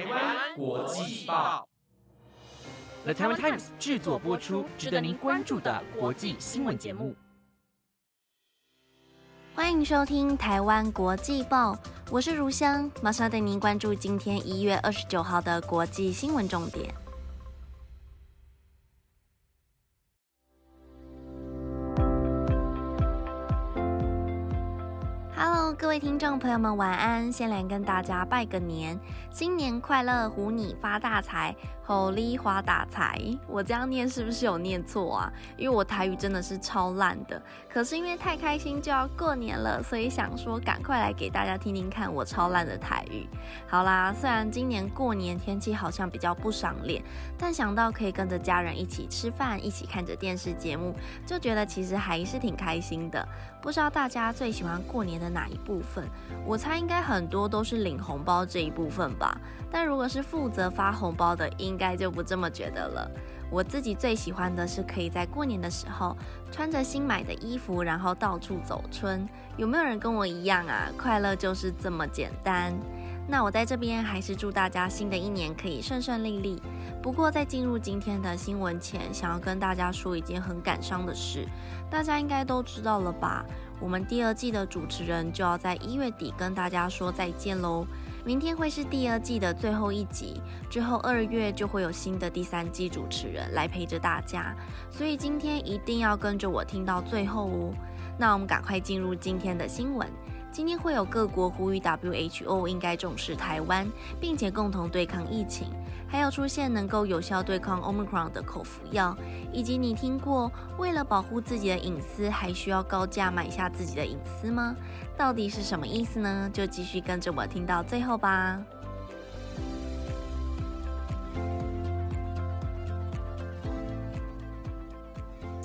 台湾国际报，The Taiwan Times 制作播出，值得您关注的国际新闻节目。欢迎收听《台湾国际报》，我是如香，马上带您关注今天一月二十九号的国际新闻重点。各位听众朋友们，晚安！先来跟大家拜个年，新年快乐，虎你发大财，吼利花大财。我这样念是不是有念错啊？因为我台语真的是超烂的。可是因为太开心就要过年了，所以想说赶快来给大家听听看我超烂的台语。好啦，虽然今年过年天气好像比较不赏脸，但想到可以跟着家人一起吃饭，一起看着电视节目，就觉得其实还是挺开心的。不知道大家最喜欢过年的哪一部分？我猜应该很多都是领红包这一部分吧。但如果是负责发红包的，应该就不这么觉得了。我自己最喜欢的是可以在过年的时候穿着新买的衣服，然后到处走春。有没有人跟我一样啊？快乐就是这么简单。那我在这边还是祝大家新的一年可以顺顺利利。不过在进入今天的新闻前，想要跟大家说一件很感伤的事，大家应该都知道了吧？我们第二季的主持人就要在一月底跟大家说再见喽。明天会是第二季的最后一集，之后二月就会有新的第三季主持人来陪着大家，所以今天一定要跟着我听到最后哦。那我们赶快进入今天的新闻。今天会有各国呼吁 WHO 应该重视台湾，并且共同对抗疫情，还有出现能够有效对抗 Omicron 的口服药，以及你听过为了保护自己的隐私，还需要高价买下自己的隐私吗？到底是什么意思呢？就继续跟着我听到最后吧。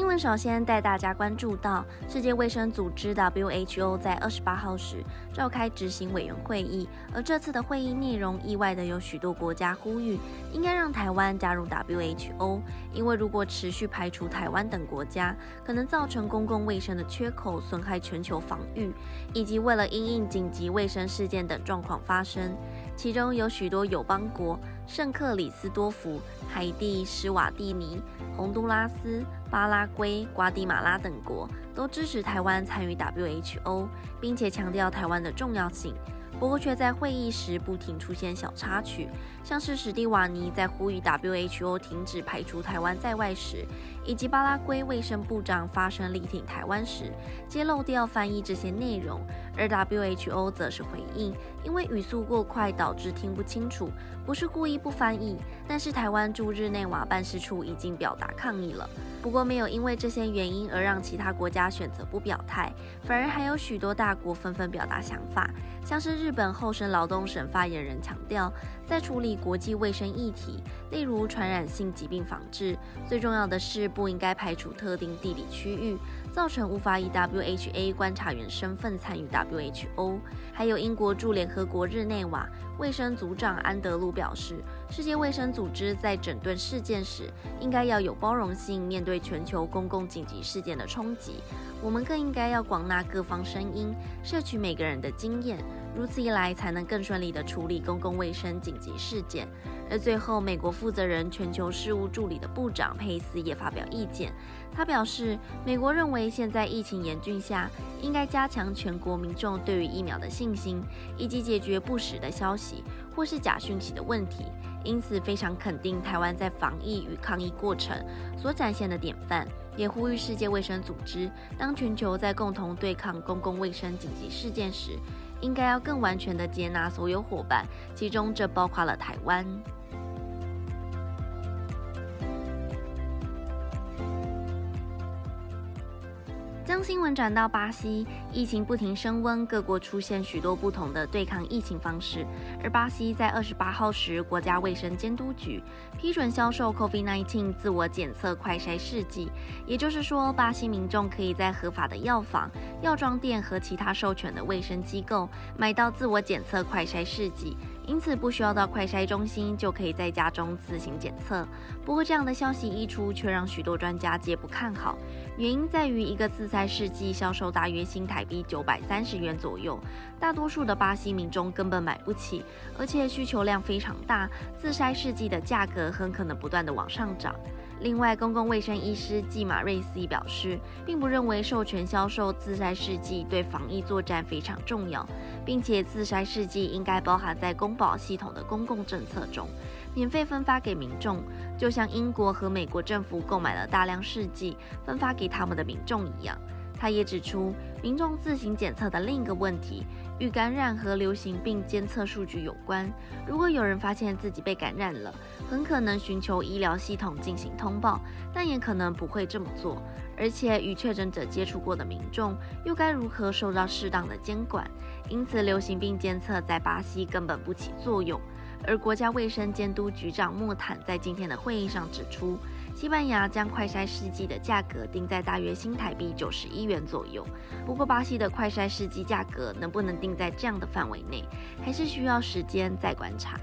新闻首先带大家关注到，世界卫生组织 WHO 在二十八号时召开执行委员会议，而这次的会议内容意外的有许多国家呼吁，应该让台湾加入 WHO，因为如果持续排除台湾等国家，可能造成公共卫生的缺口，损害全球防御，以及为了因应紧急卫生事件等状况发生。其中有许多友邦国，圣克里斯多福、海地、施瓦蒂尼、洪都拉斯、巴拉圭、瓜地马拉等国，都支持台湾参与 WHO，并且强调台湾的重要性。不过却在会议时不停出现小插曲，像是史蒂瓦尼在呼吁 WHO 停止排除台湾在外时，以及巴拉圭卫生部长发声力挺台湾时，揭露掉翻译这些内容，而 WHO 则是回应，因为语速过快导致听不清楚，不是故意不翻译，但是台湾驻日内瓦办事处已经表达抗议了。不过没有因为这些原因而让其他国家选择不表态，反而还有许多大国纷纷表达想法，像是日本厚生劳动省发言人强调，在处理国际卫生议题，例如传染性疾病防治，最重要的是不应该排除特定地理区域。造成无法以 WHA 观察员身份参与 WHO。还有英国驻联合国日内瓦卫生组长安德鲁表示，世界卫生组织在整顿事件时，应该要有包容性，面对全球公共紧急事件的冲击。我们更应该要广纳各方声音，摄取每个人的经验，如此一来才能更顺利地处理公共卫生紧急事件。而最后，美国负责人全球事务助理的部长佩斯也发表意见。他表示，美国认为现在疫情严峻下，应该加强全国民众对于疫苗的信心，以及解决不实的消息或是假讯息的问题。因此，非常肯定台湾在防疫与抗疫过程所展现的典范，也呼吁世界卫生组织，当全球在共同对抗公共卫生紧急事件时，应该要更完全的接纳所有伙伴，其中这包括了台湾。新闻转到巴西，疫情不停升温，各国出现许多不同的对抗疫情方式。而巴西在二十八号时，国家卫生监督局批准销售 COVID-19 自我检测快筛试剂，也就是说，巴西民众可以在合法的药房、药妆店和其他授权的卫生机构买到自我检测快筛试剂。因此不需要到快筛中心就可以在家中自行检测。不过，这样的消息一出，却让许多专家皆不看好。原因在于一个自筛试剂销售大约新台币九百三十元左右，大多数的巴西民众根本买不起，而且需求量非常大，自筛试剂的价格很可能不断的往上涨。另外，公共卫生医师季马瑞斯表示，并不认为授权销售自筛试剂对防疫作战非常重要，并且自筛试剂应该包含在公保系统的公共政策中，免费分发给民众，就像英国和美国政府购买了大量试剂分发给他们的民众一样。他也指出，民众自行检测的另一个问题与感染和流行病监测数据有关。如果有人发现自己被感染了，很可能寻求医疗系统进行通报，但也可能不会这么做。而且，与确诊者接触过的民众又该如何受到适当的监管？因此，流行病监测在巴西根本不起作用。而国家卫生监督局长莫坦在今天的会议上指出。西班牙将快筛试剂的价格定在大约新台币九十一元左右。不过，巴西的快筛试剂价格能不能定在这样的范围内，还是需要时间再观察。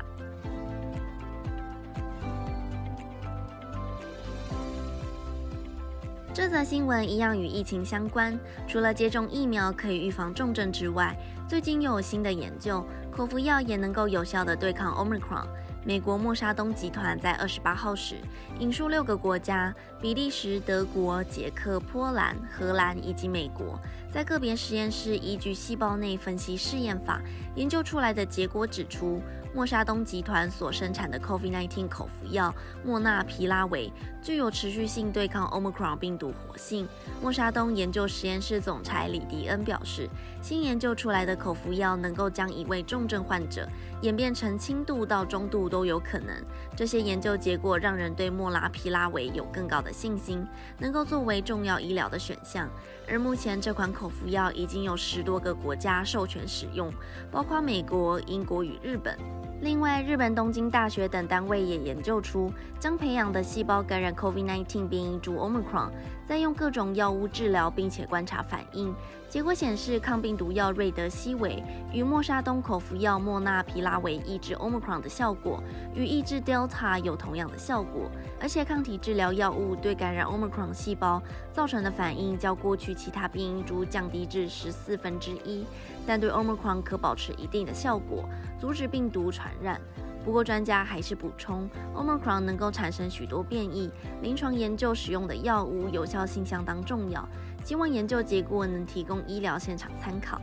这则新闻一样与疫情相关，除了接种疫苗可以预防重症之外，最近又有新的研究，口服药也能够有效的对抗 Omicron。美国默沙东集团在二十八号时引述六个国家——比利时、德国、捷克、波兰、荷兰以及美国，在个别实验室依据细胞内分析试验法研究出来的结果指出。默沙东集团所生产的 COVID-19 口服药莫纳皮拉韦具有持续性对抗 Omicron 病毒活性。默沙东研究实验室总裁李迪恩表示，新研究出来的口服药能够将一位重症患者演变成轻度到中度都有可能。这些研究结果让人对莫拉皮拉韦有更高的信心，能够作为重要医疗的选项。而目前这款口服药已经有十多个国家授权使用，包括美国、英国与日本。另外，日本东京大学等单位也研究出，将培养的细胞感染 COVID-19 变异株 Omicron，再用各种药物治疗，并且观察反应。结果显示，抗病毒药瑞德西韦与莫沙东口服药莫纳皮拉韦抑制 Omicron 的效果，与抑制 Delta 有同样的效果。而且，抗体治疗药物对感染 Omicron 细胞造成的反应，较过去其他变异株降低至十四分之一。但对 Omicron 可保持一定的效果，阻止病毒传染。不过，专家还是补充，Omicron 能够产生许多变异，临床研究使用的药物有效性相当重要。希望研究结果能提供医疗现场参考。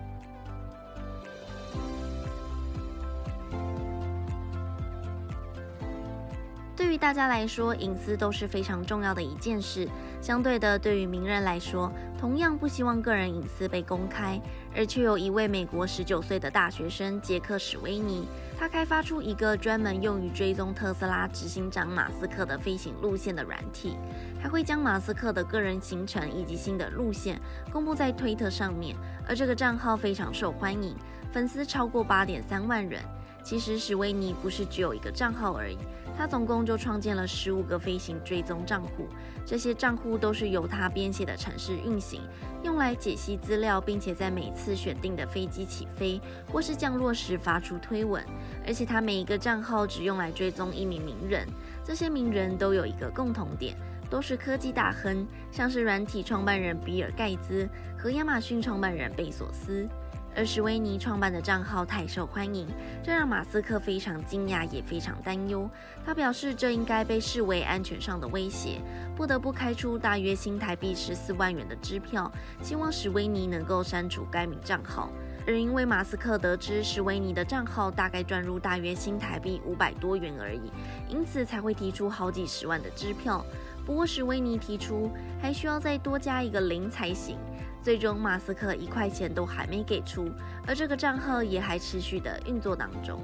对大家来说，隐私都是非常重要的一件事。相对的，对于名人来说，同样不希望个人隐私被公开。而却有一位美国十九岁的大学生杰克史威尼，他开发出一个专门用于追踪特斯拉执行长马斯克的飞行路线的软体，还会将马斯克的个人行程以及新的路线公布在推特上面。而这个账号非常受欢迎，粉丝超过八点三万人。其实史威尼不是只有一个账号而已。他总共就创建了十五个飞行追踪账户，这些账户都是由他编写的程式运行，用来解析资料，并且在每次选定的飞机起飞或是降落时发出推文。而且他每一个账号只用来追踪一名名人，这些名人都有一个共同点，都是科技大亨，像是软体创办人比尔盖茨和亚马逊创办人贝索斯。而史威尼创办的账号太受欢迎，这让马斯克非常惊讶，也非常担忧。他表示，这应该被视为安全上的威胁，不得不开出大约新台币十四万元的支票，希望史威尼能够删除该名账号。而因为马斯克得知史威尼的账号大概赚入大约新台币五百多元而已，因此才会提出好几十万的支票。不过史威尼提出，还需要再多加一个零才行。最终，马斯克一块钱都还没给出，而这个账号也还持续的运作当中。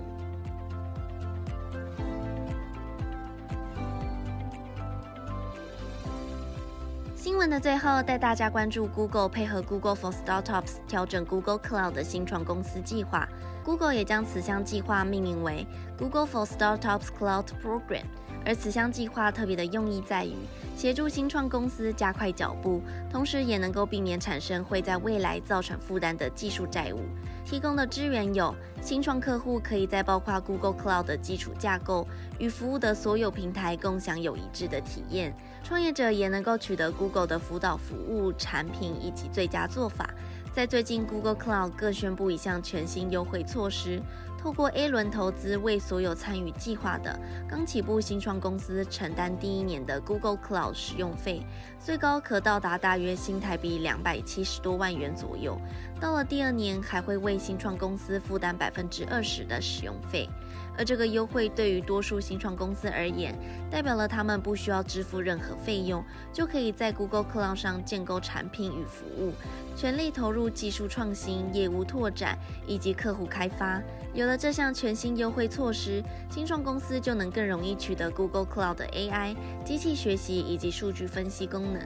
新闻的最后，带大家关注 Google 配合 Google for Startups 调整 Google Cloud 的新创公司计划。Google 也将此项计划命名为 Google for Startups Cloud Program。而此项计划特别的用意在于协助新创公司加快脚步，同时也能够避免产生会在未来造成负担的技术债务。提供的资源有：新创客户可以在包括 Google Cloud 的基础架构与服务的所有平台共享有一致的体验；创业者也能够取得 Google 的辅导服务、产品以及最佳做法。在最近，Google Cloud 各宣布一项全新优惠措施。透过 A 轮投资，为所有参与计划的刚起步新创公司承担第一年的 Google Cloud 使用费，最高可到达大约新台币两百七十多万元左右。到了第二年，还会为新创公司负担百分之二十的使用费。而这个优惠对于多数新创公司而言，代表了他们不需要支付任何费用，就可以在 Google Cloud 上建构产品与服务，全力投入技术创新、业务拓展以及客户开发。有了这项全新优惠措施，新创公司就能更容易取得 Google Cloud 的 AI、机器学习以及数据分析功能。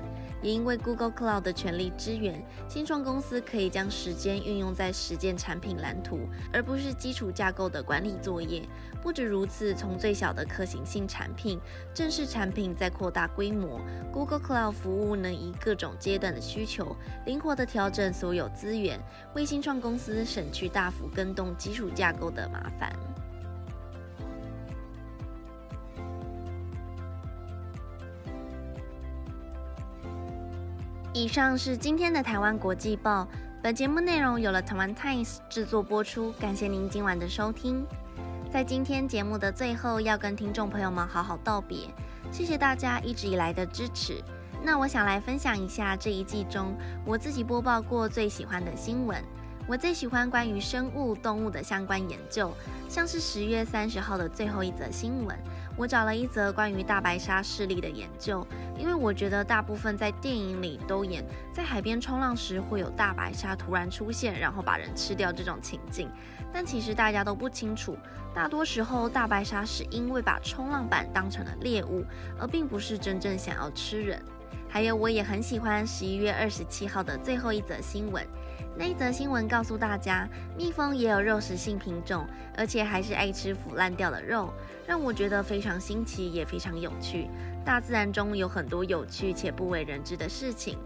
也因为 Google Cloud 的全力支援，新创公司可以将时间运用在实践产品蓝图，而不是基础架构的管理作业。不止如此，从最小的可行性产品、正式产品再扩大规模，Google Cloud 服务能以各种阶段的需求，灵活地调整所有资源，为新创公司省去大幅更动基础架构的麻烦。以上是今天的台湾国际报。本节目内容有了台湾 Times 制作播出，感谢您今晚的收听。在今天节目的最后，要跟听众朋友们好好道别，谢谢大家一直以来的支持。那我想来分享一下这一季中我自己播报过最喜欢的新闻。我最喜欢关于生物、动物的相关研究，像是十月三十号的最后一则新闻。我找了一则关于大白鲨视力的研究，因为我觉得大部分在电影里都演在海边冲浪时会有大白鲨突然出现，然后把人吃掉这种情境，但其实大家都不清楚，大多时候大白鲨是因为把冲浪板当成了猎物，而并不是真正想要吃人。还有，我也很喜欢十一月二十七号的最后一则新闻。那一则新闻告诉大家，蜜蜂也有肉食性品种，而且还是爱吃腐烂掉的肉，让我觉得非常新奇，也非常有趣。大自然中有很多有趣且不为人知的事情。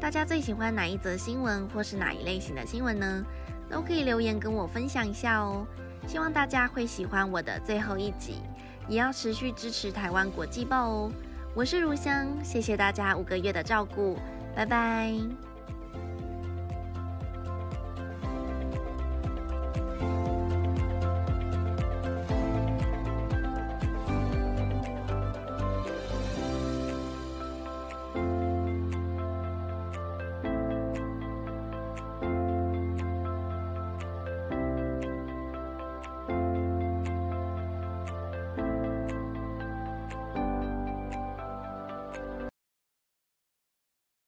大家最喜欢哪一则新闻，或是哪一类型的新闻呢？都可以留言跟我分享一下哦。希望大家会喜欢我的最后一集，也要持续支持台湾国际报哦。我是如香，谢谢大家五个月的照顾，拜拜。